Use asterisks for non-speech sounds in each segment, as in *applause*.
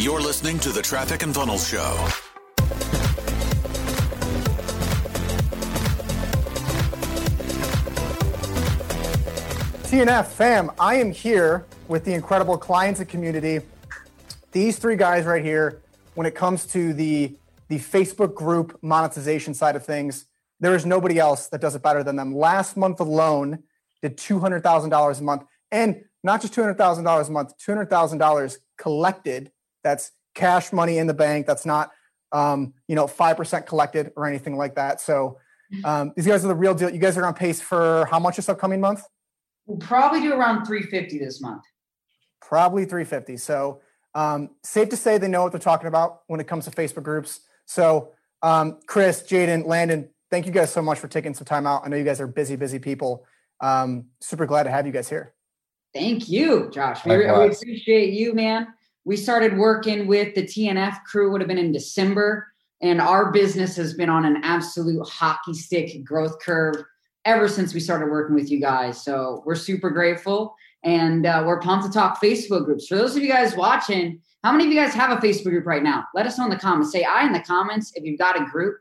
You're listening to the Traffic and Funnels Show. TNF fam, I am here with the incredible clients and community. These three guys right here, when it comes to the the Facebook group monetization side of things, there is nobody else that does it better than them. Last month alone, did two hundred thousand dollars a month, and not just two hundred thousand dollars a month, two hundred thousand dollars collected. That's cash money in the bank. That's not um, you know five percent collected or anything like that. So um, these guys are the real deal. You guys are on pace for how much this upcoming month? We'll probably do around 350 this month. Probably 350. So um, safe to say they know what they're talking about when it comes to Facebook groups. So um, Chris, Jaden, Landon, thank you guys so much for taking some time out. I know you guys are busy, busy people. Um, super glad to have you guys here. Thank you, Josh. We, we appreciate you, man. We started working with the TNF crew, would have been in December, and our business has been on an absolute hockey stick growth curve ever since we started working with you guys. So we're super grateful and uh, we're pumped to talk Facebook groups. For those of you guys watching, how many of you guys have a Facebook group right now? Let us know in the comments. Say I in the comments if you've got a group.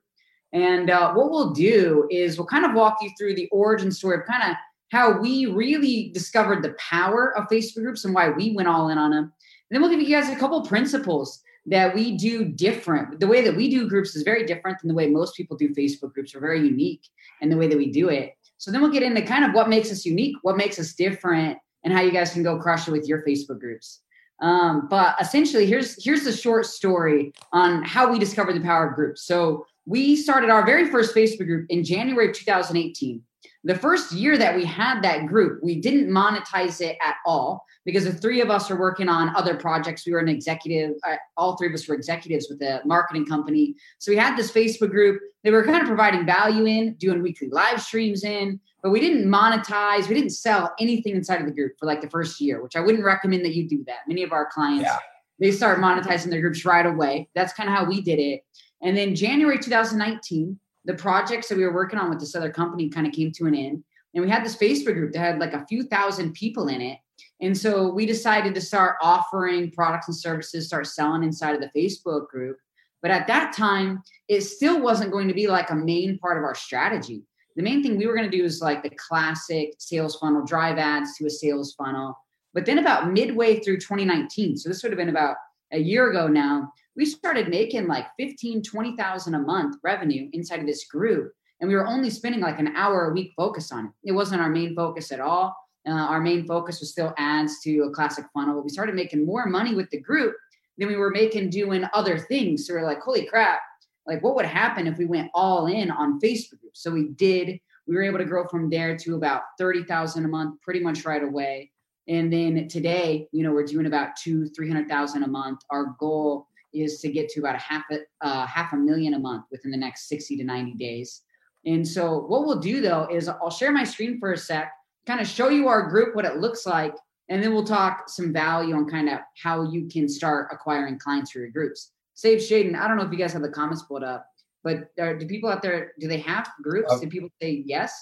And uh, what we'll do is we'll kind of walk you through the origin story of kind of how we really discovered the power of Facebook groups and why we went all in on them. And then we'll give you guys a couple principles that we do different. The way that we do groups is very different than the way most people do Facebook groups. We're very unique in the way that we do it. So then we'll get into kind of what makes us unique, what makes us different, and how you guys can go crush it with your Facebook groups. Um, but essentially, here's here's the short story on how we discovered the power of groups. So we started our very first Facebook group in January of 2018. The first year that we had that group, we didn't monetize it at all because the three of us are working on other projects. We were an executive, uh, all three of us were executives with a marketing company. So we had this Facebook group. They were kind of providing value in, doing weekly live streams in, but we didn't monetize. We didn't sell anything inside of the group for like the first year, which I wouldn't recommend that you do that. Many of our clients, yeah. they start monetizing their groups right away. That's kind of how we did it. And then January 2019, the projects that we were working on with this other company kind of came to an end. And we had this Facebook group that had like a few thousand people in it. And so we decided to start offering products and services, start selling inside of the Facebook group. But at that time, it still wasn't going to be like a main part of our strategy. The main thing we were going to do is like the classic sales funnel, drive ads to a sales funnel. But then about midway through 2019, so this would have been about a year ago now, we started making like 15, 20,000 a month revenue inside of this group. And we were only spending like an hour a week focus on it. It wasn't our main focus at all. Uh, our main focus was still ads to a classic funnel. But we started making more money with the group than we were making doing other things. So we we're like, holy crap, like what would happen if we went all in on Facebook groups? So we did. We were able to grow from there to about 30,000 a month pretty much right away. And then today, you know, we're doing about two, 300,000 a month. Our goal is to get to about a half a uh, half a million a month within the next 60 to 90 days. And so what we'll do though is I'll share my screen for a sec, kind of show you our group, what it looks like, and then we'll talk some value on kind of how you can start acquiring clients for your groups. Save Shaden, I don't know if you guys have the comments pulled up, but are, do people out there do they have groups? Uh, do people say yes?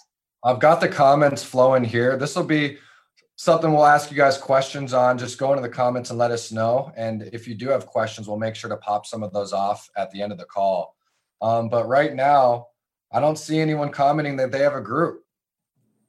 I've got the comments flowing here. This will be something we'll ask you guys questions on. Just go into the comments and let us know. And if you do have questions, we'll make sure to pop some of those off at the end of the call. Um, but right now, I don't see anyone commenting that they have a group.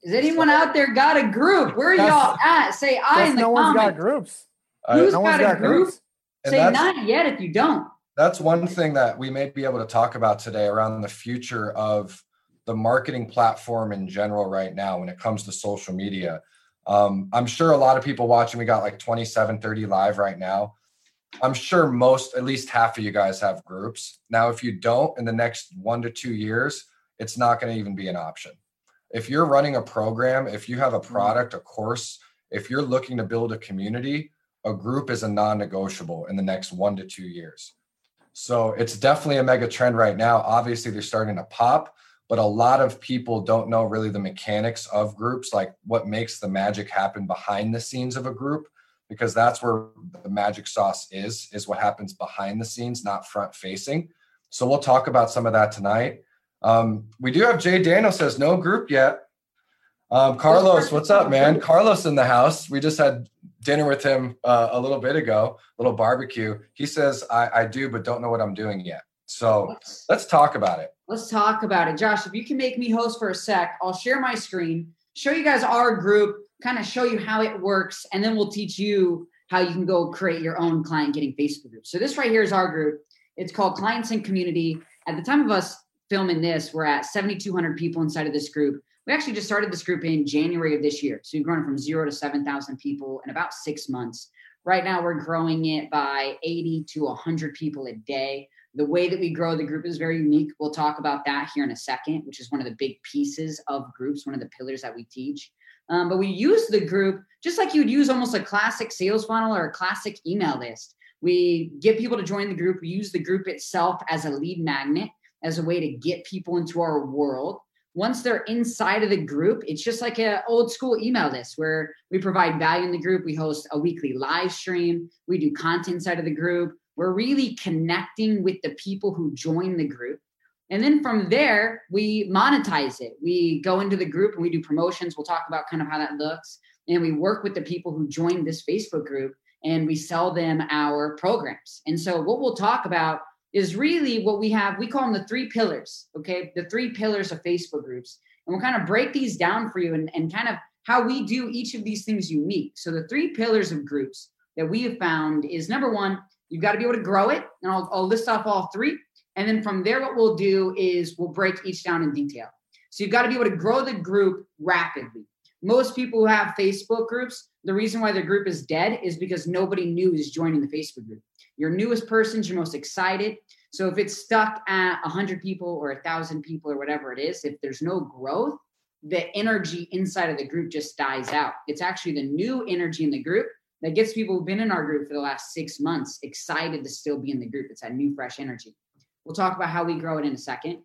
Is anyone out there got a group? Where are y'all at? Say I in the no comments. one's got groups. Who's no got, got a group? groups. Say not yet if you don't. That's one thing that we may be able to talk about today around the future of the marketing platform in general right now when it comes to social media. Um, I'm sure a lot of people watching, we got like 27, 30 live right now. I'm sure most, at least half of you guys have groups. Now, if you don't in the next one to two years, it's not going to even be an option. If you're running a program, if you have a mm-hmm. product, a course, if you're looking to build a community, a group is a non negotiable in the next one to two years. So it's definitely a mega trend right now. Obviously, they're starting to pop but a lot of people don't know really the mechanics of groups like what makes the magic happen behind the scenes of a group because that's where the magic sauce is is what happens behind the scenes not front facing so we'll talk about some of that tonight um, we do have jay daniel says no group yet um, carlos what's up man carlos in the house we just had dinner with him uh, a little bit ago, a little barbecue. He says, I, I do, but don't know what I'm doing yet. So let's talk about it. Let's talk about it. Josh, if you can make me host for a sec, I'll share my screen, show you guys our group, kind of show you how it works, and then we'll teach you how you can go create your own client getting Facebook group. So this right here is our group. It's called Clients and Community. At the time of us filming this, we're at 7,200 people inside of this group. We actually just started this group in January of this year. So we've grown from zero to 7,000 people in about six months. Right now, we're growing it by 80 to 100 people a day. The way that we grow the group is very unique. We'll talk about that here in a second, which is one of the big pieces of groups, one of the pillars that we teach. Um, but we use the group just like you would use almost a classic sales funnel or a classic email list. We get people to join the group. We use the group itself as a lead magnet, as a way to get people into our world. Once they're inside of the group, it's just like an old school email list where we provide value in the group. We host a weekly live stream. We do content inside of the group. We're really connecting with the people who join the group. And then from there, we monetize it. We go into the group and we do promotions. We'll talk about kind of how that looks. And we work with the people who join this Facebook group and we sell them our programs. And so, what we'll talk about is really what we have. We call them the three pillars, okay? The three pillars of Facebook groups. And we'll kind of break these down for you and, and kind of how we do each of these things unique. So, the three pillars of groups that we have found is number one, you've got to be able to grow it. And I'll, I'll list off all three. And then from there, what we'll do is we'll break each down in detail. So you've got to be able to grow the group rapidly. Most people who have Facebook groups, the reason why their group is dead is because nobody new is joining the Facebook group. Your newest person's your most excited. So if it's stuck at 100 people or 1,000 people or whatever it is, if there's no growth, the energy inside of the group just dies out. It's actually the new energy in the group that gets people who've been in our group for the last six months excited to still be in the group. It's that new, fresh energy. We'll talk about how we grow it in a second.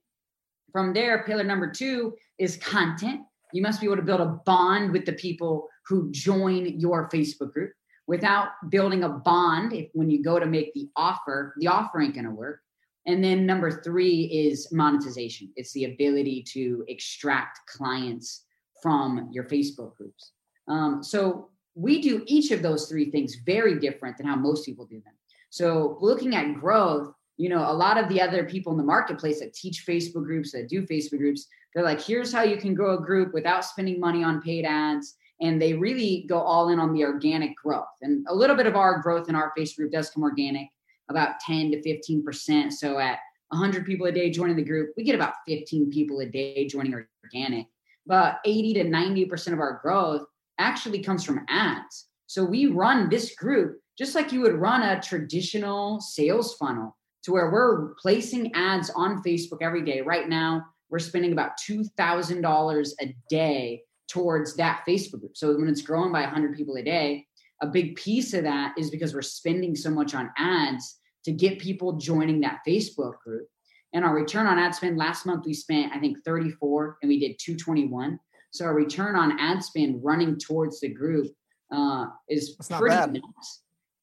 From there, pillar number two is content. You must be able to build a bond with the people who join your Facebook group. Without building a bond, if when you go to make the offer, the offer ain't gonna work. And then number three is monetization. It's the ability to extract clients from your Facebook groups. Um, so we do each of those three things very different than how most people do them. So looking at growth, you know, a lot of the other people in the marketplace that teach Facebook groups, that do Facebook groups, they're like, here's how you can grow a group without spending money on paid ads. And they really go all in on the organic growth. And a little bit of our growth in our Facebook group does come organic, about 10 to 15%. So at 100 people a day joining the group, we get about 15 people a day joining organic. But 80 to 90% of our growth actually comes from ads. So we run this group just like you would run a traditional sales funnel to where we're placing ads on Facebook every day. Right now, we're spending about $2,000 a day towards that Facebook group. So when it's growing by 100 people a day, a big piece of that is because we're spending so much on ads to get people joining that Facebook group. And our return on ad spend last month we spent I think 34 and we did 221. So our return on ad spend running towards the group uh, is That's pretty nice.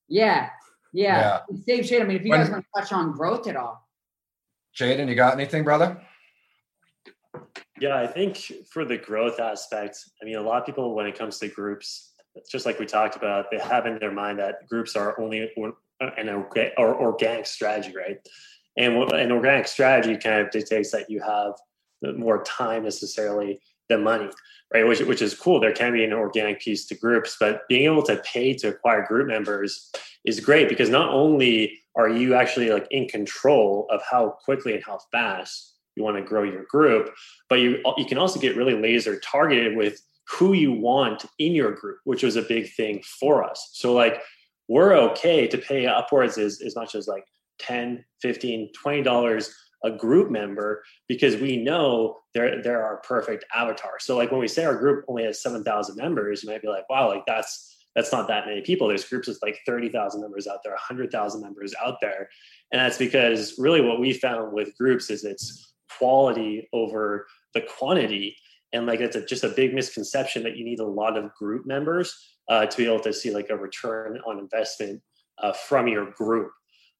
Yeah, yeah. yeah. Save shade. I mean, if you when, guys want to touch on growth at all. Jaden, you got anything, brother? Yeah, I think for the growth aspect, I mean, a lot of people, when it comes to groups, just like we talked about, they have in their mind that groups are only an organic strategy, right? And an organic strategy kind of dictates that you have more time necessarily than money, right? Which, which is cool. There can be an organic piece to groups, but being able to pay to acquire group members is great because not only are you actually like in control of how quickly and how fast you want to grow your group, but you you can also get really laser targeted with who you want in your group, which was a big thing for us. So like we're okay to pay upwards as, as much as like 10, 15, 20 dollars a group member because we know they're they're our perfect avatar. So like when we say our group only has 7,000 members, you might be like, wow, like that's that's not that many people. There's groups with like 30,000 members out there, 100,000 members out there. And that's because really what we found with groups is it's quality over the quantity. And like it's a, just a big misconception that you need a lot of group members uh, to be able to see like a return on investment uh, from your group.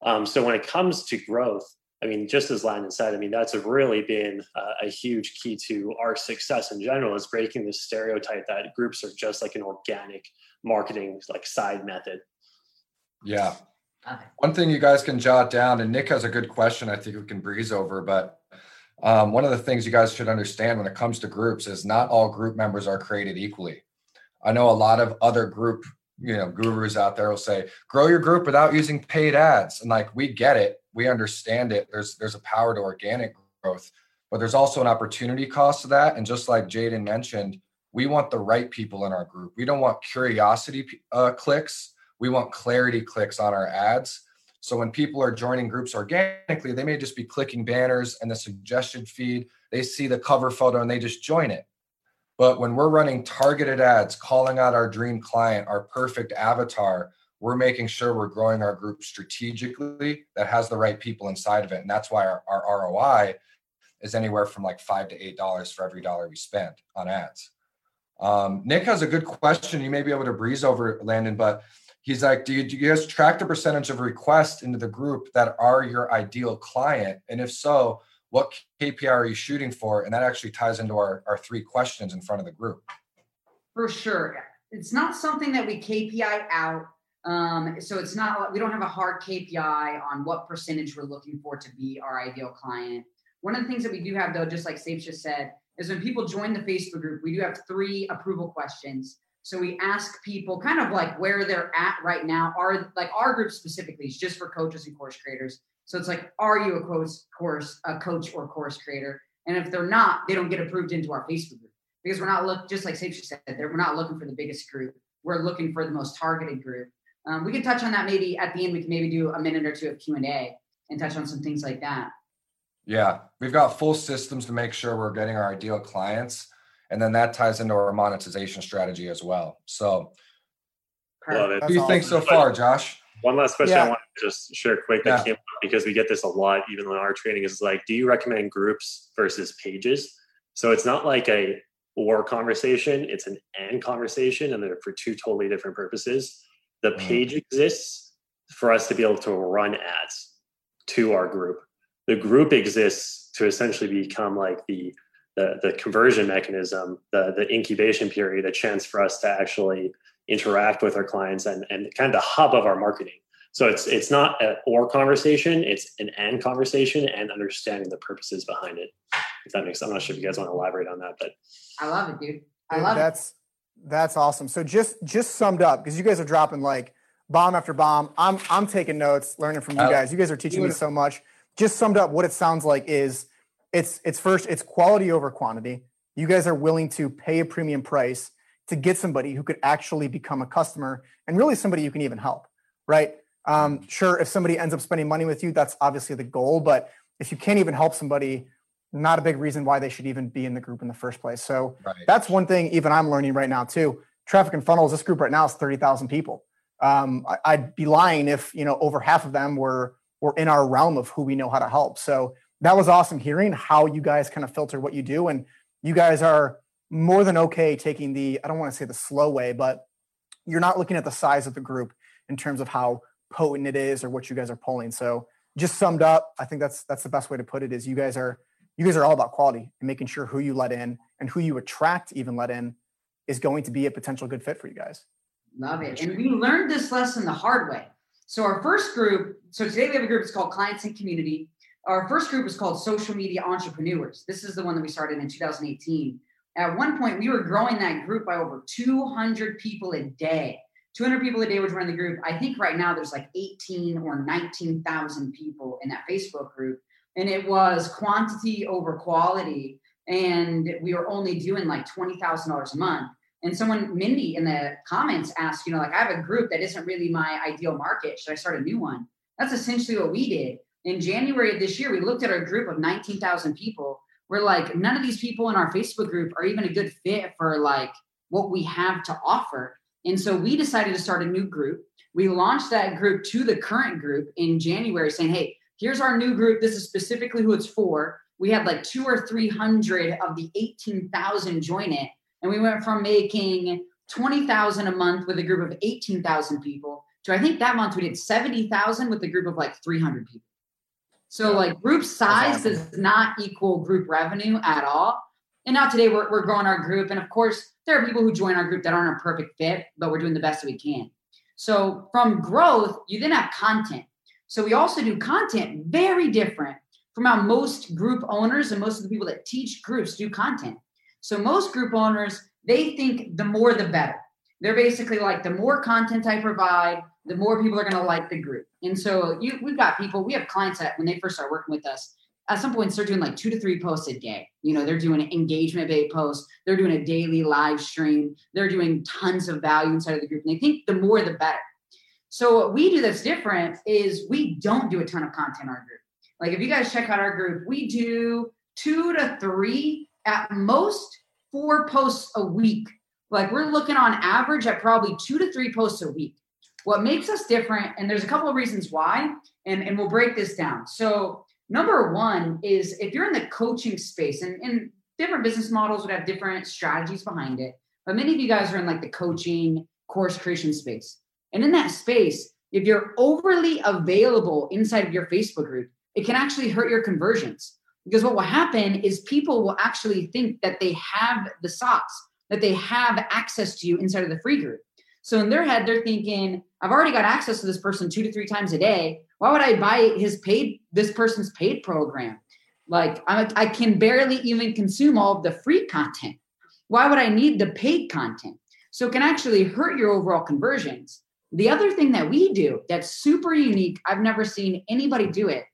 Um, so when it comes to growth, I mean, just as Landon said, I mean, that's really been uh, a huge key to our success in general is breaking the stereotype that groups are just like an organic marketing like side method. Yeah. One thing you guys can jot down, and Nick has a good question I think we can breeze over, but um, one of the things you guys should understand when it comes to groups is not all group members are created equally. I know a lot of other group, you know, gurus out there will say, grow your group without using paid ads. And like we get it, we understand it. There's there's a power to organic growth, but there's also an opportunity cost to that. And just like Jaden mentioned, we want the right people in our group. We don't want curiosity uh, clicks. We want clarity clicks on our ads. So when people are joining groups organically, they may just be clicking banners and the suggestion feed. They see the cover photo and they just join it. But when we're running targeted ads, calling out our dream client, our perfect avatar, we're making sure we're growing our group strategically that has the right people inside of it. And that's why our, our ROI is anywhere from like five to eight dollars for every dollar we spend on ads. Um, Nick has a good question. You may be able to breeze over Landon, but he's like, do you, do you guys track the percentage of requests into the group that are your ideal client? And if so, what KPI are you shooting for? And that actually ties into our, our three questions in front of the group. For sure. It's not something that we KPI out. Um, so it's not, we don't have a hard KPI on what percentage we're looking for to be our ideal client. One of the things that we do have, though, just like Sapes just said, is when people join the Facebook group, we do have three approval questions. So we ask people kind of like where they're at right now. Are like our group specifically is just for coaches and course creators. So it's like, are you a course, course, a coach or course creator? And if they're not, they don't get approved into our Facebook group because we're not look just like Safe just said, we're not looking for the biggest group. We're looking for the most targeted group. Um, we can touch on that maybe at the end. We can maybe do a minute or two of Q and A and touch on some things like that. Yeah, we've got full systems to make sure we're getting our ideal clients, and then that ties into our monetization strategy as well. So, what do you think so far, Josh? One last question yeah. I want to just share quick that yeah. came up because we get this a lot, even in our training, is like, do you recommend groups versus pages? So it's not like a or conversation, it's an and conversation, and they're for two totally different purposes. The mm. page exists for us to be able to run ads to our group the group exists to essentially become like the the, the conversion mechanism, the, the incubation period, a chance for us to actually interact with our clients and, and kind of the hub of our marketing. So it's it's not an or conversation, it's an and conversation and understanding the purposes behind it. If that makes sense. I'm not sure if you guys want to elaborate on that, but I love it, dude. I love that's, it. That's awesome. So just just summed up, because you guys are dropping like bomb after bomb. I'm I'm taking notes, learning from you guys. You guys are teaching me so much just summed up what it sounds like is it's it's first it's quality over quantity. You guys are willing to pay a premium price to get somebody who could actually become a customer and really somebody you can even help, right? Um, sure, if somebody ends up spending money with you, that's obviously the goal. But if you can't even help somebody, not a big reason why they should even be in the group in the first place. So right. that's one thing even I'm learning right now too. Traffic and funnels. This group right now is thirty thousand people. Um, I, would be lying if you know over half of them were were in our realm of who we know how to help. So that was awesome hearing how you guys kind of filter what you do. And you guys are more than okay taking the, I don't want to say the slow way, but you're not looking at the size of the group in terms of how potent it is or what you guys are pulling. So just summed up, I think that's that's the best way to put it is you guys are you guys are all about quality and making sure who you let in and who you attract even let in is going to be a potential good fit for you guys. Love it. And we learned this lesson the hard way. So our first group, so today we have a group, it's called Clients and Community. Our first group is called Social Media Entrepreneurs. This is the one that we started in 2018. At one point, we were growing that group by over 200 people a day. 200 people a day would run the group. I think right now there's like 18 or 19,000 people in that Facebook group. And it was quantity over quality. And we were only doing like $20,000 a month. And someone, Mindy, in the comments asked, you know, like I have a group that isn't really my ideal market. Should I start a new one? That's essentially what we did. In January of this year, we looked at our group of 19,000 people. We're like, none of these people in our Facebook group are even a good fit for like what we have to offer. And so we decided to start a new group. We launched that group to the current group in January saying, hey, here's our new group. This is specifically who it's for. We had like two or 300 of the 18,000 join it and we went from making 20,000 a month with a group of 18,000 people to I think that month we did 70,000 with a group of like 300 people. So like group size awesome. does not equal group revenue at all. And now today we're, we're growing our group. And of course, there are people who join our group that aren't a perfect fit, but we're doing the best that we can. So from growth, you then have content. So we also do content very different from how most group owners and most of the people that teach groups do content. So most group owners, they think the more the better. They're basically like the more content I provide, the more people are going to like the group. And so you, we've got people, we have clients that when they first start working with us, at some point they're doing like two to three posts a day. You know, they're doing engagement based posts, they're doing a daily live stream, they're doing tons of value inside of the group. And they think the more the better. So what we do that's different is we don't do a ton of content in our group. Like if you guys check out our group, we do two to three, at most four posts a week. Like we're looking on average at probably two to three posts a week. What makes us different, and there's a couple of reasons why, and, and we'll break this down. So Number one is if you're in the coaching space, and, and different business models would have different strategies behind it, but many of you guys are in like the coaching course creation space. And in that space, if you're overly available inside of your Facebook group, it can actually hurt your conversions. Because what will happen is people will actually think that they have the sauce, that they have access to you inside of the free group. So in their head, they're thinking, I've already got access to this person two to three times a day. Why would I buy his paid this person's paid program? Like I, I can barely even consume all of the free content. Why would I need the paid content? So it can actually hurt your overall conversions. The other thing that we do that's super unique, I've never seen anybody do it,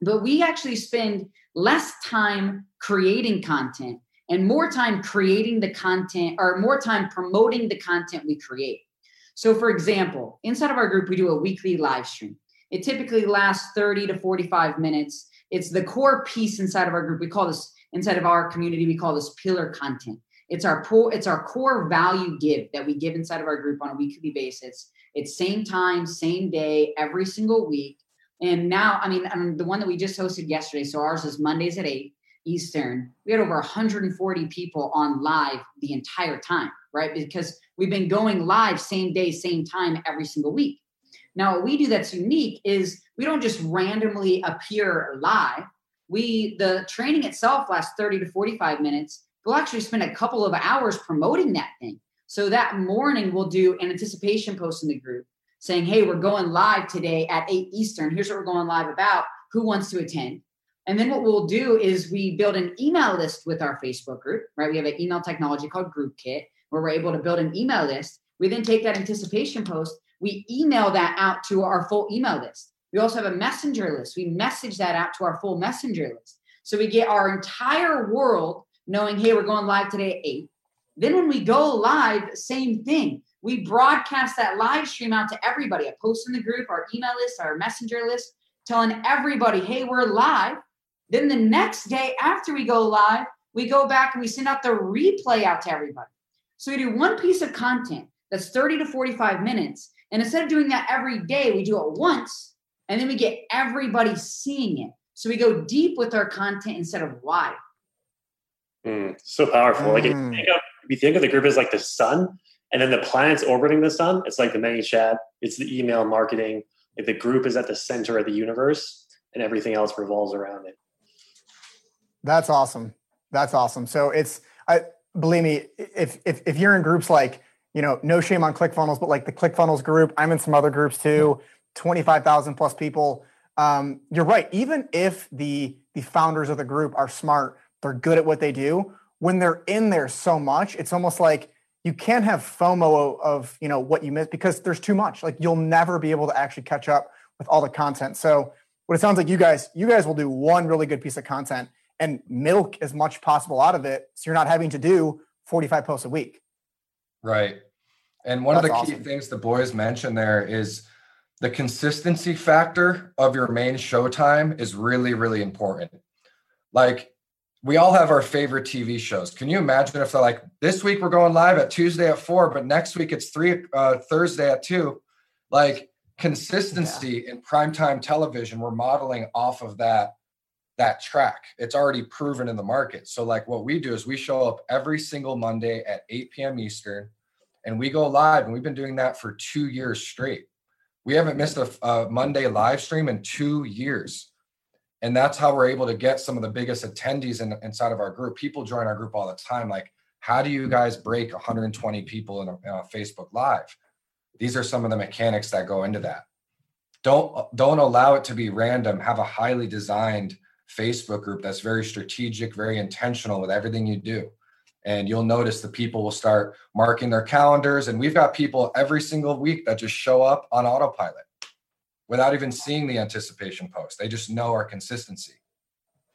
but we actually spend less time creating content and more time creating the content or more time promoting the content we create. So, for example, inside of our group, we do a weekly live stream. It typically lasts 30 to 45 minutes. It's the core piece inside of our group. We call this inside of our community, we call this pillar content. It's our it's our core value give that we give inside of our group on a weekly basis. It's same time, same day, every single week. And now, I mean, I mean, the one that we just hosted yesterday. So ours is Mondays at eight Eastern. We had over 140 people on live the entire time, right? Because we've been going live same day, same time every single week. Now, what we do that's unique is we don't just randomly appear live. We the training itself lasts 30 to 45 minutes. We'll actually spend a couple of hours promoting that thing. So that morning we'll do an anticipation post in the group saying, "Hey, we're going live today at 8 Eastern. Here's what we're going live about. Who wants to attend?" And then what we'll do is we build an email list with our Facebook group, right? We have an email technology called GroupKit where we're able to build an email list. We then take that anticipation post we email that out to our full email list. We also have a messenger list. We message that out to our full messenger list. So we get our entire world knowing, hey, we're going live today at eight. Then when we go live, same thing. We broadcast that live stream out to everybody. I post in the group, our email list, our messenger list, telling everybody, hey, we're live. Then the next day after we go live, we go back and we send out the replay out to everybody. So we do one piece of content that's 30 to 45 minutes. And instead of doing that every day, we do it once and then we get everybody seeing it. So we go deep with our content instead of wide. Mm, so powerful. Mm. Like if you, mm. think of, if you think of the group as like the sun, and then the planets orbiting the sun, it's like the ManyChat. it's the email marketing. Like the group is at the center of the universe, and everything else revolves around it. That's awesome. That's awesome. So it's I believe me, if if if you're in groups like you know, no shame on ClickFunnels, but like the ClickFunnels group, I'm in some other groups too, 25,000 plus people. Um, you're right. Even if the the founders of the group are smart, they're good at what they do. When they're in there so much, it's almost like you can't have FOMO of you know what you missed because there's too much. Like you'll never be able to actually catch up with all the content. So what it sounds like you guys you guys will do one really good piece of content and milk as much possible out of it, so you're not having to do 45 posts a week. Right. And one That's of the key things the boys mentioned there is the consistency factor of your main showtime is really, really important. Like we all have our favorite TV shows. Can you imagine if they're like, this week we're going live at Tuesday at four, but next week it's three uh, Thursday at two? Like consistency yeah. in primetime television, we're modeling off of that that track. It's already proven in the market. So like what we do is we show up every single Monday at 8 p.m. Eastern and we go live and we've been doing that for 2 years straight. We haven't missed a, a Monday live stream in 2 years. And that's how we're able to get some of the biggest attendees in, inside of our group. People join our group all the time. Like, how do you guys break 120 people in a, in a Facebook Live? These are some of the mechanics that go into that. Don't don't allow it to be random. Have a highly designed Facebook group that's very strategic, very intentional with everything you do. And you'll notice the people will start marking their calendars. And we've got people every single week that just show up on autopilot without even seeing the anticipation post. They just know our consistency.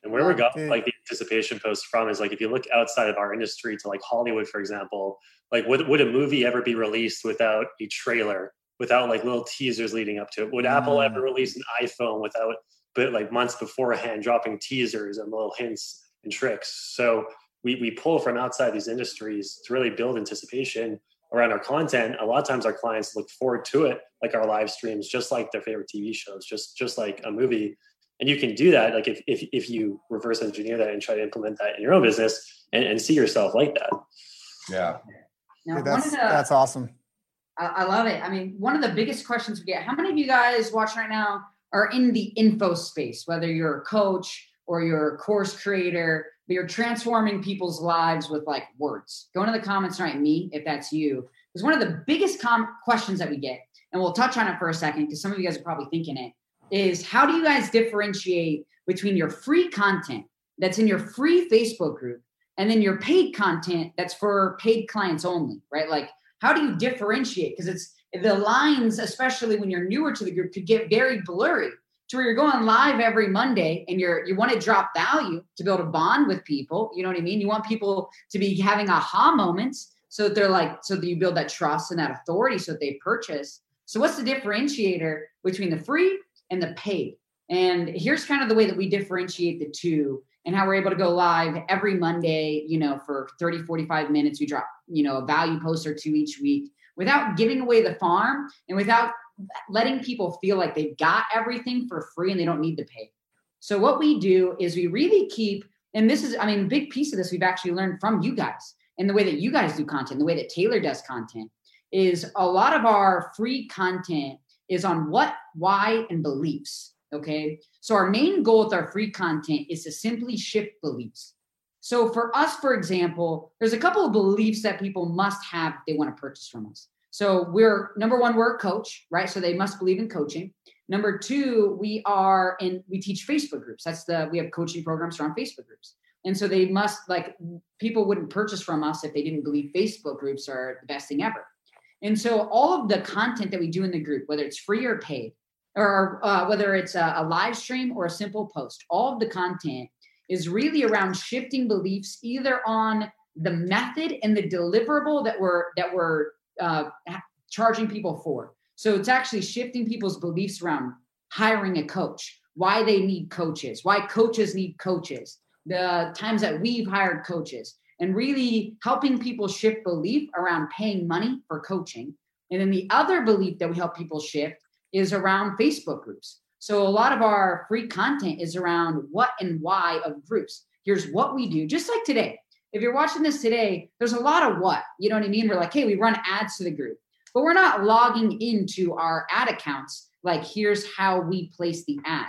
And where we got like the anticipation post from is like if you look outside of our industry to like Hollywood, for example, like would would a movie ever be released without a trailer, without like little teasers leading up to it? Would mm. Apple ever mm. release an iPhone without but like months beforehand dropping teasers and little hints and tricks? So we we pull from outside these industries to really build anticipation around our content. A lot of times our clients look forward to it, like our live streams, just like their favorite TV shows, just just like a movie. And you can do that like if, if, if you reverse engineer that and try to implement that in your own business and, and see yourself like that. Yeah. Now, that's, the, that's awesome. I, I love it. I mean one of the biggest questions we get how many of you guys watching right now are in the info space whether you're a coach or you're a course creator but you're transforming people's lives with like words go into the comments and write me if that's you because one of the biggest com- questions that we get and we'll touch on it for a second because some of you guys are probably thinking it is how do you guys differentiate between your free content that's in your free Facebook group and then your paid content that's for paid clients only, right? Like, how do you differentiate? Because it's the lines, especially when you're newer to the group, could get very blurry to where you're going live every Monday and you're you want to drop value to build a bond with people. You know what I mean? You want people to be having aha moments so that they're like, so that you build that trust and that authority so that they purchase. So what's the differentiator between the free and the paid. And here's kind of the way that we differentiate the two and how we're able to go live every Monday, you know, for 30, 45 minutes. We drop, you know, a value post or two each week without giving away the farm and without letting people feel like they've got everything for free and they don't need to pay. So what we do is we really keep, and this is, I mean, a big piece of this we've actually learned from you guys and the way that you guys do content, the way that Taylor does content is a lot of our free content is on what, why, and beliefs. Okay. So our main goal with our free content is to simply shift beliefs. So for us, for example, there's a couple of beliefs that people must have if they want to purchase from us. So we're number one, we're a coach, right? So they must believe in coaching. Number two, we are in we teach Facebook groups. That's the we have coaching programs around Facebook groups. And so they must like people wouldn't purchase from us if they didn't believe Facebook groups are the best thing ever. And so all of the content that we do in the group, whether it's free or paid, or uh, whether it's a, a live stream or a simple post, all of the content is really around shifting beliefs either on the method and the deliverable that we're that we're uh, charging people for. So it's actually shifting people's beliefs around hiring a coach, why they need coaches, why coaches need coaches, the times that we've hired coaches, and really helping people shift belief around paying money for coaching. And then the other belief that we help people shift is around Facebook groups. So a lot of our free content is around what and why of groups. Here's what we do, just like today. If you're watching this today, there's a lot of what, you know what I mean? We're like, hey, we run ads to the group, but we're not logging into our ad accounts. Like, here's how we place the ad.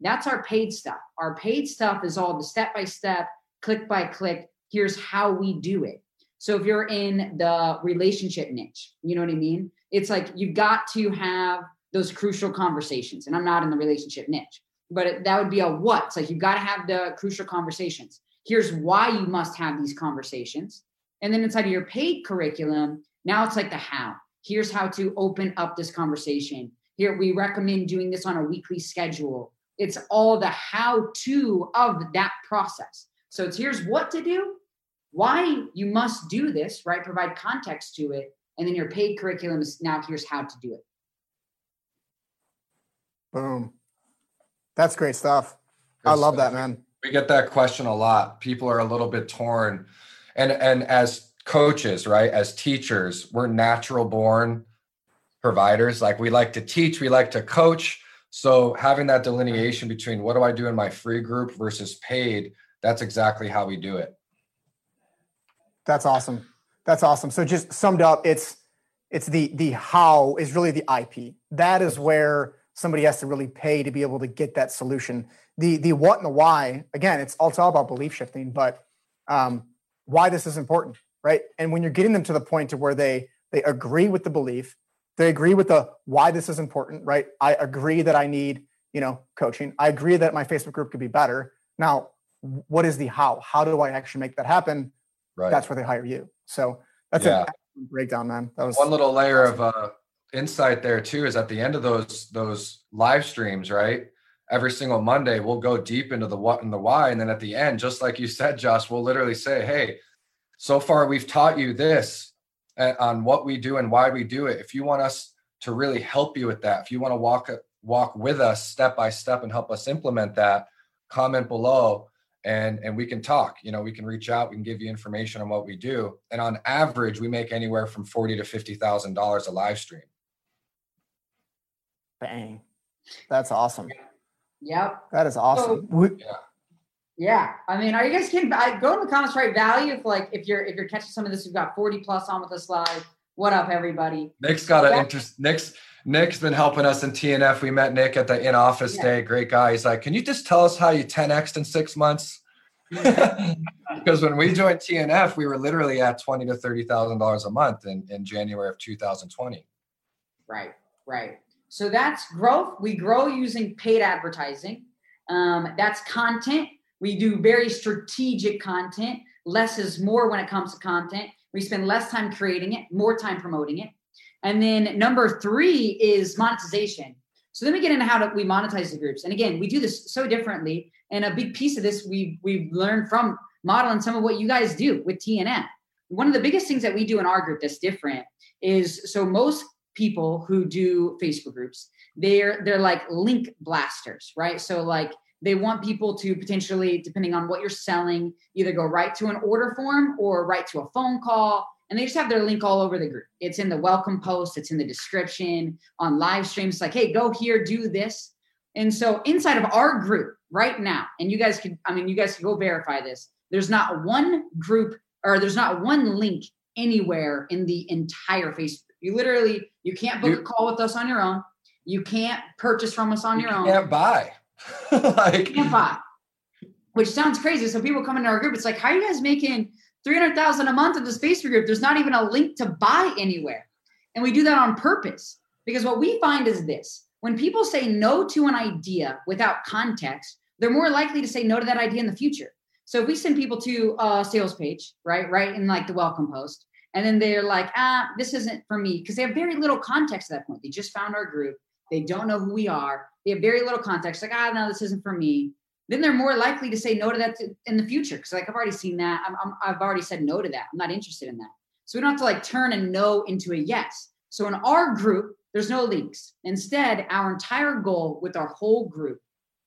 That's our paid stuff. Our paid stuff is all the step by step, click by click here's how we do it. So if you're in the relationship niche, you know what I mean? It's like you've got to have those crucial conversations. And I'm not in the relationship niche, but that would be a what. It's like you've got to have the crucial conversations. Here's why you must have these conversations. And then inside of your paid curriculum, now it's like the how. Here's how to open up this conversation. Here, we recommend doing this on a weekly schedule. It's all the how to of that process. So it's here's what to do, why you must do this, right? Provide context to it. And then your paid curriculum is now here's how to do it. Boom. That's great stuff. Good I love stuff. that, man. We get that question a lot. People are a little bit torn. And and as coaches, right? As teachers, we're natural born providers. Like we like to teach, we like to coach. So having that delineation between what do I do in my free group versus paid, that's exactly how we do it. That's awesome. That's awesome. So just summed up, it's it's the the how is really the IP. That is where somebody has to really pay to be able to get that solution. The the what and the why, again, it's all, it's all about belief shifting, but um, why this is important, right? And when you're getting them to the point to where they they agree with the belief, they agree with the why this is important, right? I agree that I need, you know, coaching. I agree that my Facebook group could be better. Now, what is the how? How do I actually make that happen? Right. That's where they hire you. So that's yeah. a breakdown, man. That was one little layer awesome. of uh, insight there too. Is at the end of those those live streams, right? Every single Monday, we'll go deep into the what and the why, and then at the end, just like you said, Josh, we'll literally say, "Hey, so far we've taught you this uh, on what we do and why we do it. If you want us to really help you with that, if you want to walk walk with us step by step and help us implement that, comment below." and and we can talk. You know we can reach out we can give you information on what we do. And on average we make anywhere from 40 to 50 thousand dollars a live stream. Bang. That's awesome yep that is awesome so, yeah yeah i mean are you guys kidding I, go in the comments right value if like if you're if you're catching some of this we've got 40 plus on with us live what up everybody nick's got an interest nick's Nick's been helping us in TNF. We met Nick at the in office yeah. day. Great guy. He's like, Can you just tell us how you 10x in six months? *laughs* because when we joined TNF, we were literally at twenty to thirty thousand dollars a month in, in January of 2020. Right, right. So that's growth. We grow using paid advertising. Um, that's content. We do very strategic content. Less is more when it comes to content. We spend less time creating it, more time promoting it. And then number three is monetization. So then we get into how we monetize the groups. And again, we do this so differently. And a big piece of this we we've learned from modeling some of what you guys do with TNF. One of the biggest things that we do in our group that's different is so most people who do Facebook groups, they're they're like link blasters, right? So like they want people to potentially, depending on what you're selling, either go right to an order form or right to a phone call and they just have their link all over the group. It's in the welcome post, it's in the description, on live streams, like, hey, go here, do this. And so inside of our group right now, and you guys can, I mean, you guys can go verify this. There's not one group or there's not one link anywhere in the entire Facebook. You literally, you can't book you, a call with us on your own. You can't purchase from us on you your own. You can't buy. *laughs* like, you can't buy. Which sounds crazy. So people come into our group, it's like, how are you guys making 300,000 a month in this space group, there's not even a link to buy anywhere. And we do that on purpose because what we find is this when people say no to an idea without context, they're more likely to say no to that idea in the future. So if we send people to a sales page, right, right in like the welcome post, and then they're like, ah, this isn't for me. Because they have very little context at that point. They just found our group. They don't know who we are. They have very little context. Like, ah, no, this isn't for me. Then they're more likely to say no to that in the future. Because like i've already seen that. I'm, i have already said no to that. I'm not interested in that. So we don't have to like turn a no into a yes. So in our group there's no leaks instead our entire goal with our whole group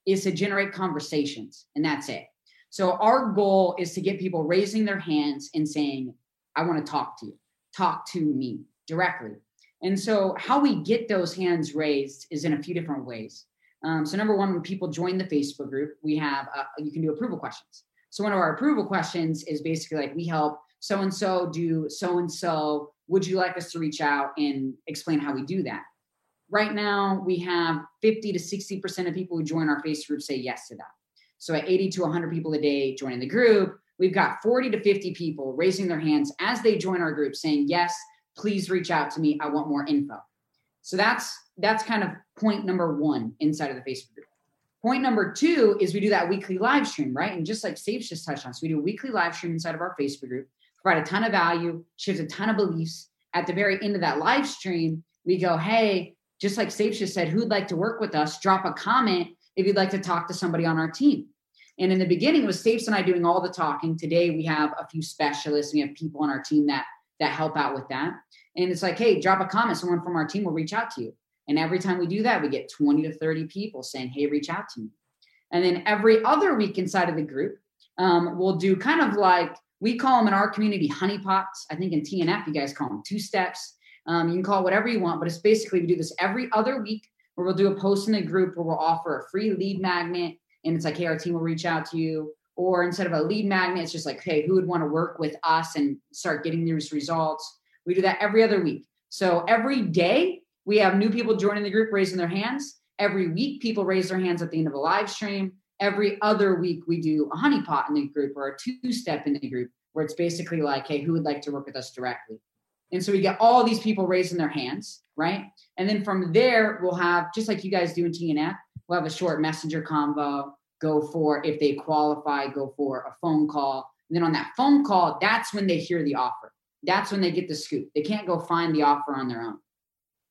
is to generate conversations and that's it. So our goal is to get people raising their hands and saying i want to talk to you talk to me directly and so how we get those hands raised is in a few different ways um, so number one, when people join the Facebook group, we have uh, you can do approval questions. So one of our approval questions is basically like we help so and so do so and so. Would you like us to reach out and explain how we do that? Right now, we have 50 to 60 percent of people who join our Facebook group say yes to that. So at 80 to 100 people a day joining the group, we've got 40 to 50 people raising their hands as they join our group, saying yes. Please reach out to me. I want more info. So that's that's kind of point number one inside of the Facebook group. Point number two is we do that weekly live stream, right? And just like Sage just touched on, so we do a weekly live stream inside of our Facebook group, provide a ton of value, shares a ton of beliefs. At the very end of that live stream, we go, hey, just like Sage just said, who'd like to work with us? Drop a comment if you'd like to talk to somebody on our team. And in the beginning, was Stapes and I doing all the talking. Today, we have a few specialists. We have people on our team that that help out with that. And it's like, hey, drop a comment. Someone from our team will reach out to you. And every time we do that, we get 20 to 30 people saying, hey, reach out to me. And then every other week inside of the group, um, we'll do kind of like we call them in our community honeypots. I think in TNF, you guys call them two steps. Um, you can call it whatever you want, but it's basically we do this every other week where we'll do a post in the group where we'll offer a free lead magnet. And it's like, hey, our team will reach out to you. Or instead of a lead magnet, it's just like, hey, who would want to work with us and start getting these results? We do that every other week. So every day we have new people joining the group, raising their hands. every week people raise their hands at the end of a live stream. Every other week we do a honeypot in the group or a two step in the group where it's basically like, hey, who would like to work with us directly? And so we get all these people raising their hands, right? And then from there, we'll have, just like you guys do in TNF, we'll have a short messenger convo, go for, if they qualify, go for a phone call. And then on that phone call, that's when they hear the offer. That's when they get the scoop. They can't go find the offer on their own.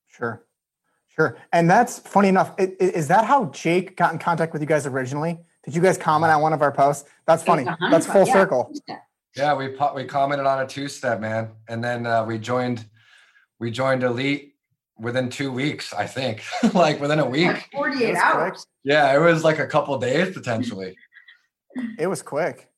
Sure. Sure. And that's funny enough. Is that how Jake got in contact with you guys originally? Did you guys comment on one of our posts? That's funny. That's full yeah. circle. Yeah, we we commented on a two step, man, and then uh, we joined we joined Elite within two weeks, I think, *laughs* like within a week. Like Forty eight hours. Quick. Yeah, it was like a couple days potentially. *laughs* it was quick.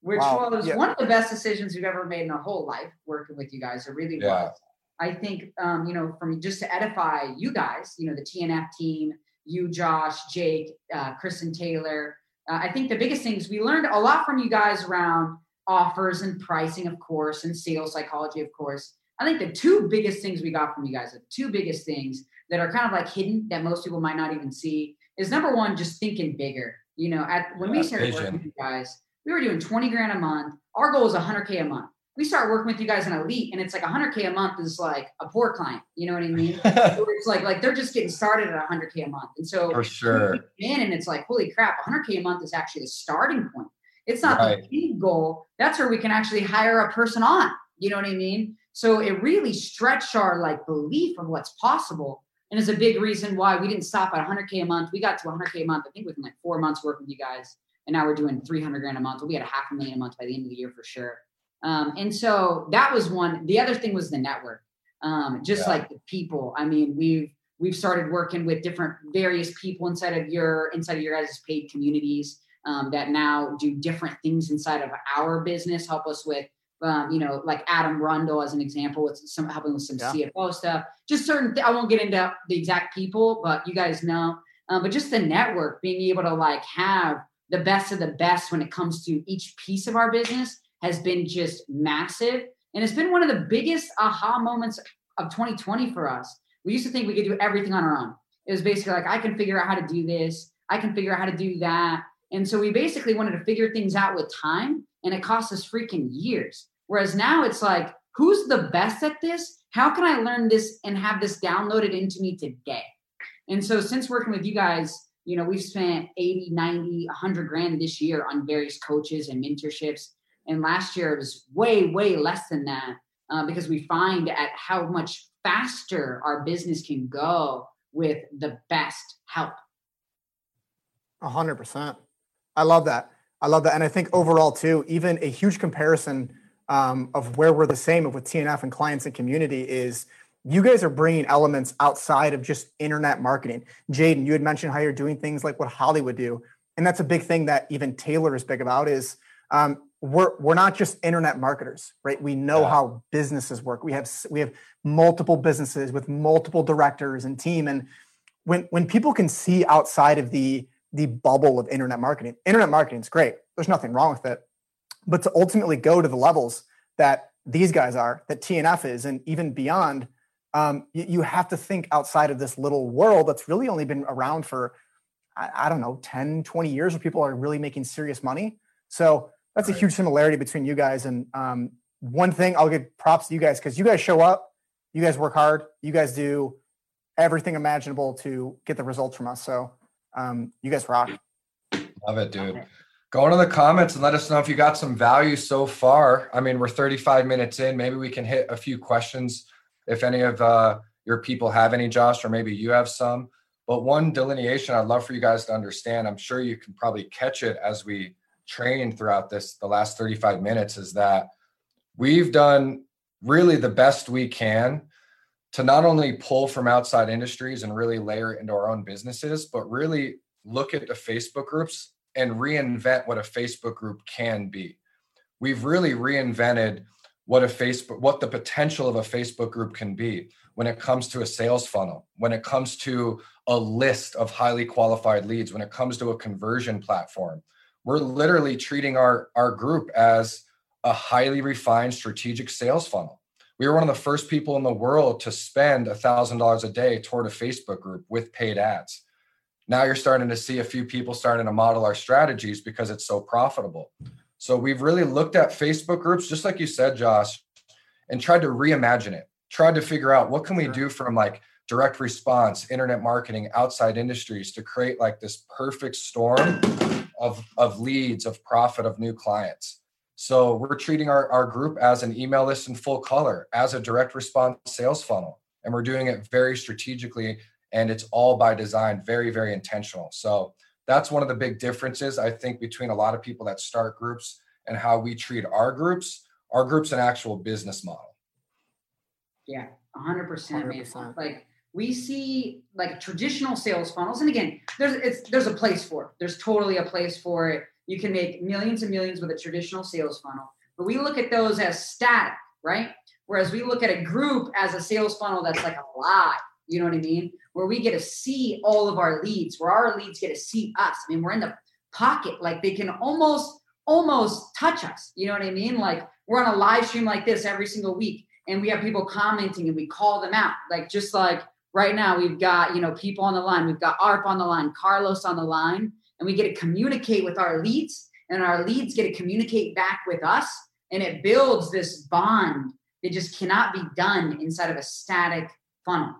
Which wow. was yeah. one of the best decisions we've ever made in our whole life working with you guys. It really yeah. was. I think, um, you know, from just to edify you guys, you know, the TNF team, you, Josh, Jake, uh, Kristen Taylor. Uh, I think the biggest things we learned a lot from you guys around offers and pricing, of course, and sales psychology, of course. I think the two biggest things we got from you guys, the two biggest things that are kind of like hidden that most people might not even see is number one, just thinking bigger. You know, at when we started vision. working with you guys, we were doing 20 grand a month. Our goal is 100K a month. We start working with you guys in elite and it's like 100K a month is like a poor client. You know what I mean? *laughs* it's like, like they're just getting started at 100K a month. And so for sure. In and it's like, holy crap, 100K a month is actually the starting point. It's not right. the big goal. That's where we can actually hire a person on. You know what I mean? So it really stretched our like belief of what's possible. And is a big reason why we didn't stop at 100K a month. We got to 100K a month, I think within like four months working with you guys. And now we're doing 300 grand a month. We'll be at a half a million a month by the end of the year for sure. Um, and so that was one. The other thing was the network. Um, just yeah. like the people. I mean, we've we've started working with different various people inside of your inside of your guys' paid communities um, that now do different things inside of our business, help us with, um, you know, like Adam Rundle as an example, with some helping with some yeah. CFO stuff. Just certain. Th- I won't get into the exact people, but you guys know. Um, but just the network, being able to like have the best of the best when it comes to each piece of our business has been just massive, and it's been one of the biggest aha moments of 2020 for us. We used to think we could do everything on our own. It was basically like I can figure out how to do this. I can figure out how to do that and so we basically wanted to figure things out with time, and it cost us freaking years. Whereas now it's like, who's the best at this? How can I learn this and have this downloaded into me today? And so since working with you guys, you know, we've spent 80, 90, 100 grand this year on various coaches and mentorships. And last year it was way, way less than that uh, because we find at how much faster our business can go with the best help. A hundred percent. I love that. I love that. And I think overall, too, even a huge comparison um, of where we're the same with TNF and clients and community is you guys are bringing elements outside of just internet marketing. Jaden, you had mentioned how you're doing things like what Hollywood do. And that's a big thing that even Taylor is big about is um, we're, we're not just internet marketers, right? We know yeah. how businesses work. We have, we have multiple businesses with multiple directors and team. And when, when people can see outside of the the bubble of internet marketing. Internet marketing is great. There's nothing wrong with it. But to ultimately go to the levels that these guys are, that TNF is, and even beyond, um, you, you, have to think outside of this little world that's really only been around for, I, I, don't know, 10, 20 years where people are really making serious money. So that's right. a huge similarity between you guys. And um, one thing I'll give props to you guys because you guys show up, you guys work hard, you guys do everything imaginable to get the results from us. So um, you guys rock. Love it, dude. Go into the comments and let us know if you got some value so far. I mean, we're 35 minutes in. Maybe we can hit a few questions if any of uh, your people have any, Josh, or maybe you have some. But one delineation I'd love for you guys to understand, I'm sure you can probably catch it as we train throughout this, the last 35 minutes, is that we've done really the best we can to not only pull from outside industries and really layer it into our own businesses, but really look at the Facebook groups and reinvent what a Facebook group can be. We've really reinvented what a Facebook what the potential of a Facebook group can be when it comes to a sales funnel, when it comes to a list of highly qualified leads, when it comes to a conversion platform. We're literally treating our our group as a highly refined strategic sales funnel we were one of the first people in the world to spend $1000 a day toward a facebook group with paid ads now you're starting to see a few people starting to model our strategies because it's so profitable. So we've really looked at Facebook groups, just like you said, Josh, and tried to reimagine it, tried to figure out what can we do from like direct response, internet marketing, outside industries to create like this perfect storm of, of leads, of profit, of new clients. So we're treating our, our group as an email list in full color, as a direct response sales funnel. And we're doing it very strategically and it's all by design very very intentional. So that's one of the big differences i think between a lot of people that start groups and how we treat our groups. Our group's an actual business model. Yeah 100%, 100%. man. Like we see like traditional sales funnels and again there's it's there's a place for it. There's totally a place for it you can make millions and millions with a traditional sales funnel but we look at those as static right whereas we look at a group as a sales funnel that's like a alive you know what I mean? Where we get to see all of our leads, where our leads get to see us. I mean, we're in the pocket, like they can almost, almost touch us. You know what I mean? Like we're on a live stream like this every single week, and we have people commenting and we call them out. Like just like right now, we've got, you know, people on the line, we've got ARP on the line, Carlos on the line, and we get to communicate with our leads, and our leads get to communicate back with us. And it builds this bond that just cannot be done inside of a static funnel.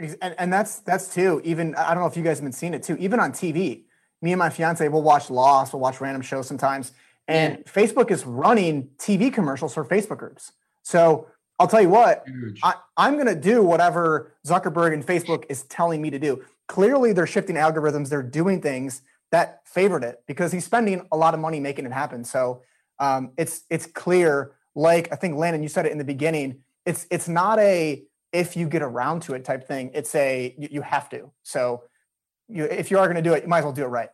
Mm-hmm. And, and that's that's too. Even I don't know if you guys have been seeing it too. Even on TV, me and my fiance will watch Lost, we'll watch random shows sometimes, and yeah. Facebook is running TV commercials for Facebook groups. So I'll tell you what, I, I'm going to do whatever Zuckerberg and Facebook is telling me to do. Clearly, they're shifting algorithms. They're doing things that favored it because he's spending a lot of money making it happen. So um, it's it's clear. Like I think Landon, you said it in the beginning. It's it's not a if you get around to it type thing. It's a you, you have to. So you, if you are going to do it, you might as well do it right.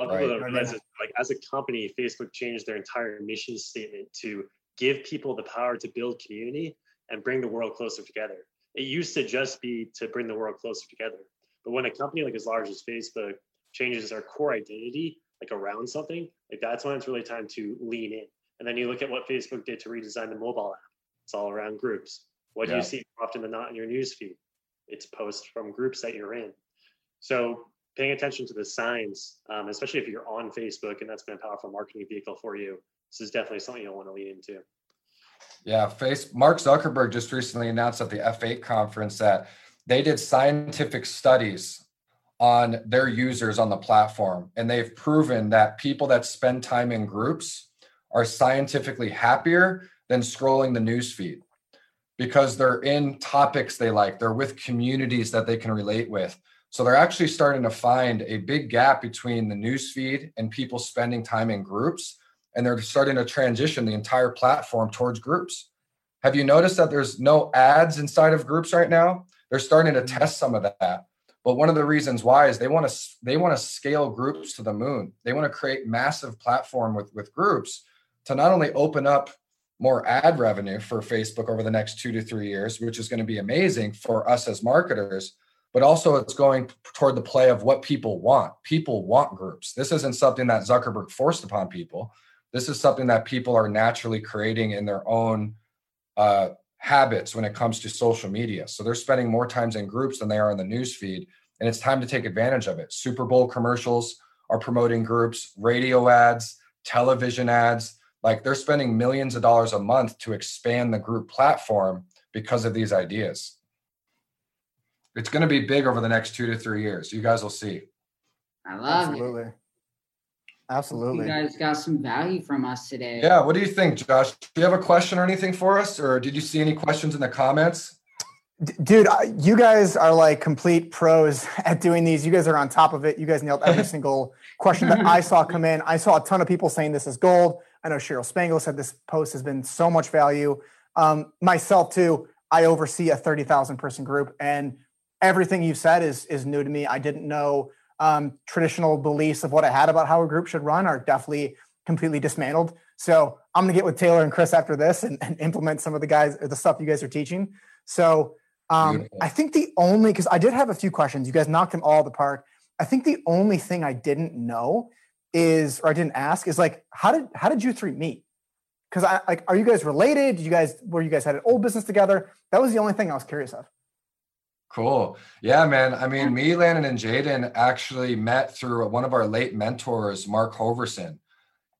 right. Realize like as a company, Facebook changed their entire mission statement to give people the power to build community and bring the world closer together. It used to just be to bring the world closer together. But when a company like as large as Facebook changes our core identity, like around something, like that's when it's really time to lean in. And then you look at what Facebook did to redesign the mobile app. It's all around groups. What yeah. do you see more often than not in your newsfeed? It's posts from groups that you're in. So paying attention to the signs, um, especially if you're on Facebook and that's been a powerful marketing vehicle for you, this is definitely something you'll want to lean into. Yeah, face Mark Zuckerberg just recently announced at the F8 conference that they did scientific studies on their users on the platform, and they've proven that people that spend time in groups are scientifically happier than scrolling the newsfeed because they're in topics they like, they're with communities that they can relate with. So they're actually starting to find a big gap between the newsfeed and people spending time in groups. And they're starting to transition the entire platform towards groups. Have you noticed that there's no ads inside of groups right now? They're starting to mm-hmm. test some of that. But one of the reasons why is they want to they want to scale groups to the moon. They want to create massive platform with with groups to not only open up more ad revenue for Facebook over the next two to three years, which is going to be amazing for us as marketers. But also, it's going toward the play of what people want. People want groups. This isn't something that Zuckerberg forced upon people. This is something that people are naturally creating in their own uh, habits when it comes to social media. So they're spending more times in groups than they are in the news feed. And it's time to take advantage of it. Super Bowl commercials are promoting groups, radio ads, television ads like they're spending millions of dollars a month to expand the group platform because of these ideas. It's going to be big over the next two to three years. You guys will see. I love Absolutely. it. Absolutely. You guys got some value from us today. Yeah. What do you think, Josh? Do you have a question or anything for us? Or did you see any questions in the comments? Dude, you guys are like complete pros *laughs* at doing these. You guys are on top of it. You guys nailed every *laughs* single question that I saw come in. I saw a ton of people saying this is gold. I know Cheryl Spangle said this post has been so much value. Um, myself too, I oversee a 30,000 person group and everything you've said is, is new to me. I didn't know um, traditional beliefs of what I had about how a group should run are definitely completely dismantled. So I'm gonna get with Taylor and Chris after this and, and implement some of the guys or the stuff you guys are teaching. So um, I think the only because I did have a few questions. You guys knocked them all the park. I think the only thing I didn't know is, or I didn't ask, is like, how did how did you three meet? Because I like, are you guys related? Did you guys were you guys had an old business together? That was the only thing I was curious of. Cool. Yeah, man. I mean, me, Landon, and Jaden actually met through one of our late mentors, Mark Hoverson.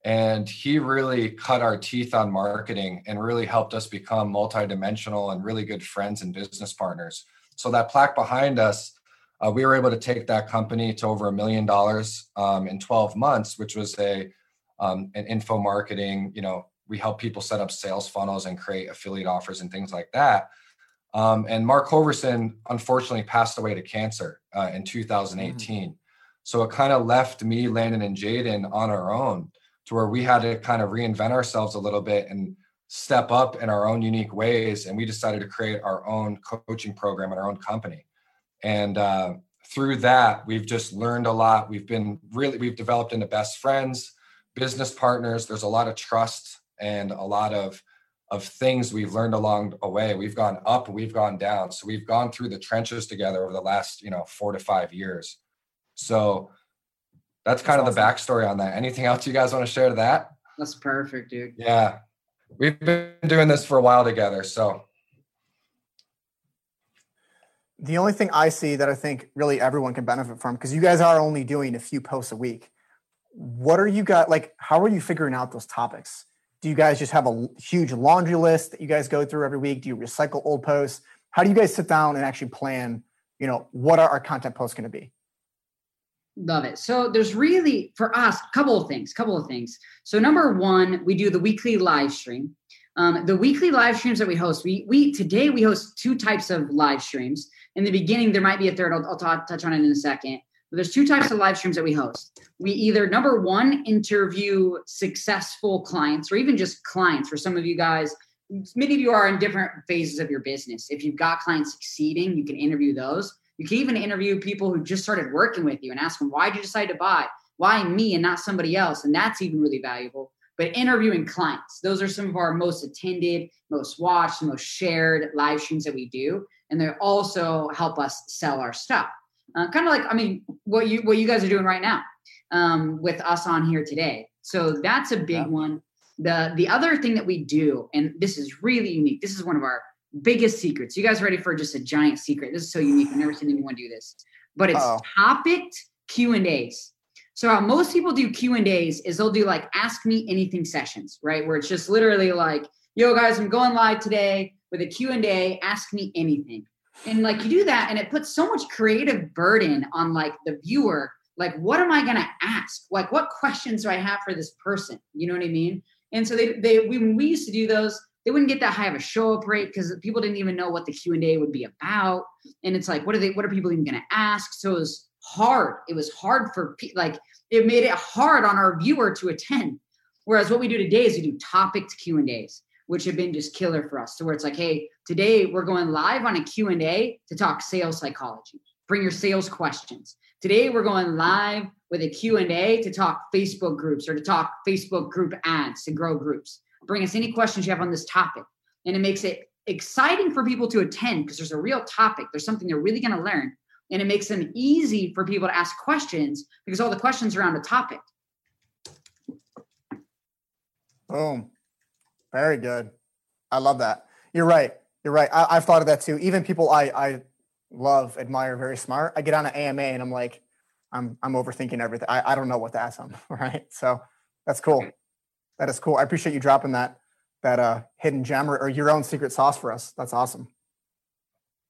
And he really cut our teeth on marketing and really helped us become multidimensional and really good friends and business partners. So that plaque behind us, uh, we were able to take that company to over a million dollars um, in 12 months, which was a um, an info marketing. You know, we help people set up sales funnels and create affiliate offers and things like that. Um, and Mark Hoverson unfortunately passed away to cancer uh, in 2018. Mm. So it kind of left me, Landon, and Jaden on our own to where we had to kind of reinvent ourselves a little bit and step up in our own unique ways. And we decided to create our own coaching program and our own company. And uh, through that, we've just learned a lot. We've been really, we've developed into best friends, business partners. There's a lot of trust and a lot of of things we've learned along the way. We've gone up, we've gone down. So we've gone through the trenches together over the last, you know, four to five years. So that's kind that's of awesome. the backstory on that. Anything else you guys want to share to that? That's perfect, dude. Yeah. We've been doing this for a while together. So the only thing I see that I think really everyone can benefit from, because you guys are only doing a few posts a week. What are you got like? How are you figuring out those topics? Do you guys just have a huge laundry list that you guys go through every week? Do you recycle old posts? How do you guys sit down and actually plan, you know, what are our content posts going to be? Love it. So there's really for us a couple of things, couple of things. So number one, we do the weekly live stream. Um, the weekly live streams that we host, we we today we host two types of live streams. In the beginning, there might be a third. I'll, touch on it in a second. There's two types of live streams that we host. We either number one interview successful clients, or even just clients. For some of you guys, many of you are in different phases of your business. If you've got clients succeeding, you can interview those. You can even interview people who just started working with you and ask them, why did you decide to buy? Why me and not somebody else? And that's even really valuable. But interviewing clients, those are some of our most attended, most watched, most shared live streams that we do. And they also help us sell our stuff. Uh, kind of like, I mean, what you what you guys are doing right now um, with us on here today. So that's a big yeah. one. The the other thing that we do, and this is really unique. This is one of our biggest secrets. You guys ready for just a giant secret? This is so unique. I've never seen anyone do this. But it's Uh-oh. topic Q and A's. So how most people do Q and A's is they'll do like ask me anything sessions, right? Where it's just literally like, yo guys, I'm going live today with a Q and A, ask me anything. And like you do that and it puts so much creative burden on like the viewer. Like, what am I gonna ask? Like, what questions do I have for this person? You know what I mean? And so they they when we used to do those, they wouldn't get that high of a show up rate because people didn't even know what the Q and A would be about. And it's like, what are they? What are people even going to ask? So it was hard. It was hard for like it made it hard on our viewer to attend. Whereas what we do today is we do topic Q and A's, which have been just killer for us. So where it's like, hey, today we're going live on a Q and A to talk sales psychology. Bring your sales questions. Today we're going live with a Q&A to talk Facebook groups or to talk Facebook group ads to grow groups. Bring us any questions you have on this topic. And it makes it exciting for people to attend because there's a real topic. There's something they're really going to learn. And it makes them easy for people to ask questions because all the questions are around the topic. Boom. Very good. I love that. You're right. You're right. I, have thought of that too. Even people I, I love, admire, very smart. I get on an AMA and I'm like, I'm I'm overthinking everything. I, I don't know what to ask them. *laughs* Right. So that's cool. That is cool. I appreciate you dropping that that uh hidden gem or, or your own secret sauce for us. That's awesome.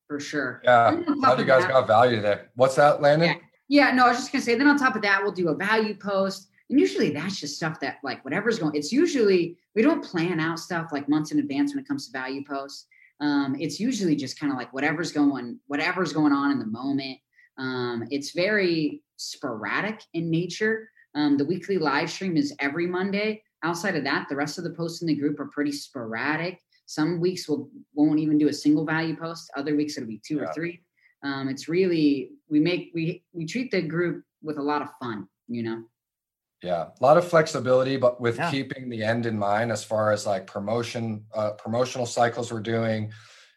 For sure. Yeah. How do you guys that, got value today? What's that, Landon? Yeah. yeah, no, I was just gonna say, then on top of that, we'll do a value post. And usually that's just stuff that like whatever's going, it's usually we don't plan out stuff like months in advance when it comes to value posts. Um, it's usually just kind of like whatever's going, whatever's going on in the moment. Um, it's very sporadic in nature. Um, the weekly live stream is every Monday outside of that, the rest of the posts in the group are pretty sporadic. Some weeks we'll won't even do a single value post. Other weeks it'll be two yeah. or three. Um, it's really we make we we treat the group with a lot of fun, you know. Yeah, a lot of flexibility, but with yeah. keeping the end in mind as far as like promotion, uh, promotional cycles we're doing.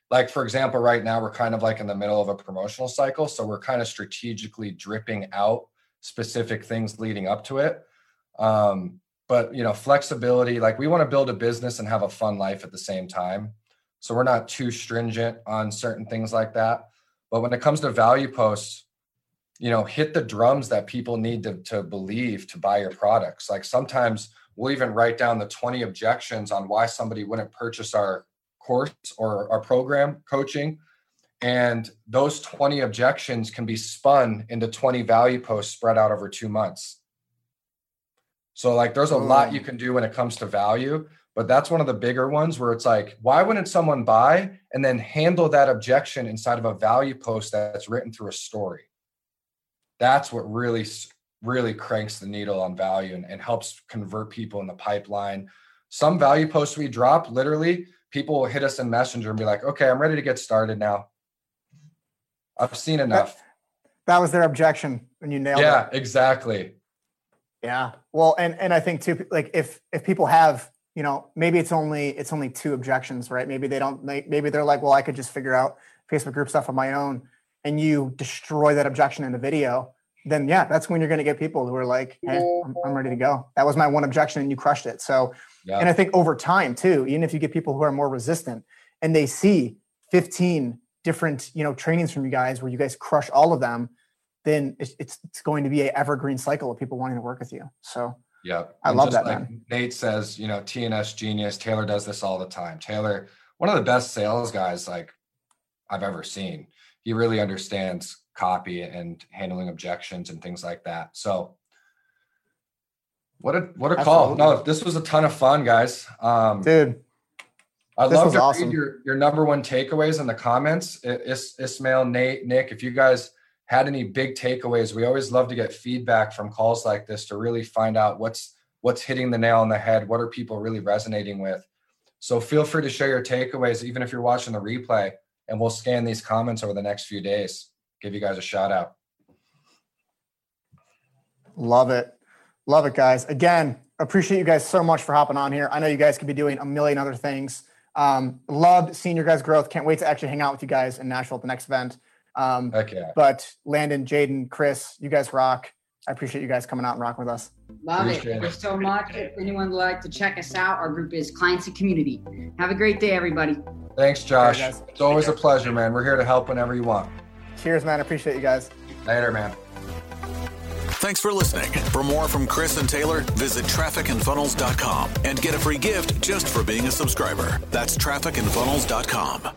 Like for example, right now we're kind of like in the middle of a promotional cycle, so we're kind of strategically dripping out specific things leading up to it. Um, but you know flexibility like we want to build a business and have a fun life at the same time so we're not too stringent on certain things like that But when it comes to value posts, you know, hit the drums that people need to, to believe to buy your products. Like sometimes we'll even write down the 20 objections on why somebody wouldn't purchase our course or our program coaching. And those 20 objections can be spun into 20 value posts spread out over two months. So, like, there's a lot you mm. can do when it comes to value, but that's one of the bigger ones where it's like, why wouldn't someone buy and then handle that objection inside of a value post that's written through a story? That's what really, really cranks the needle on value and, and helps convert people in the pipeline. Some value posts we drop, literally, people will hit us in Messenger and be like, okay, I'm ready to get started now. I've seen enough. That, that was their objection when you nailed yeah, it. Yeah, exactly. Yeah. Well, and and I think too, like if if people have, you know, maybe it's only it's only two objections, right? Maybe they don't. Maybe they're like, well, I could just figure out Facebook group stuff on my own, and you destroy that objection in the video. Then yeah, that's when you're going to get people who are like, hey, I'm, I'm, ready to go. That was my one objection, and you crushed it. So, yeah. and I think over time too, even if you get people who are more resistant, and they see 15 different you know trainings from you guys where you guys crush all of them then it's, it's, it's going to be an evergreen cycle of people wanting to work with you. So yeah, I and love that. Like man. Nate says, you know, TNS genius. Taylor does this all the time. Taylor, one of the best sales guys like I've ever seen. He really understands copy and handling objections and things like that. So what a what a Absolutely. call. No, this was a ton of fun, guys. Um dude. I'd love to awesome. read your, your number one takeaways in the comments. Is, Ismail, Nate, Nick, if you guys had any big takeaways. We always love to get feedback from calls like this to really find out what's what's hitting the nail on the head. What are people really resonating with? So feel free to share your takeaways, even if you're watching the replay, and we'll scan these comments over the next few days. Give you guys a shout out. Love it. Love it, guys. Again, appreciate you guys so much for hopping on here. I know you guys could be doing a million other things. Um, loved seeing your guys' growth. Can't wait to actually hang out with you guys in Nashville at the next event. Um, okay. But Landon, Jaden, Chris, you guys rock. I appreciate you guys coming out and rocking with us. Love appreciate it. Thank you so much. If anyone would like to check us out, our group is Clients and Community. Have a great day, everybody. Thanks, Josh. it's always a pleasure, man. We're here to help whenever you want. Cheers, man. I Appreciate you guys. Later, man. Thanks for listening. For more from Chris and Taylor, visit trafficandfunnels.com and get a free gift just for being a subscriber. That's trafficandfunnels.com.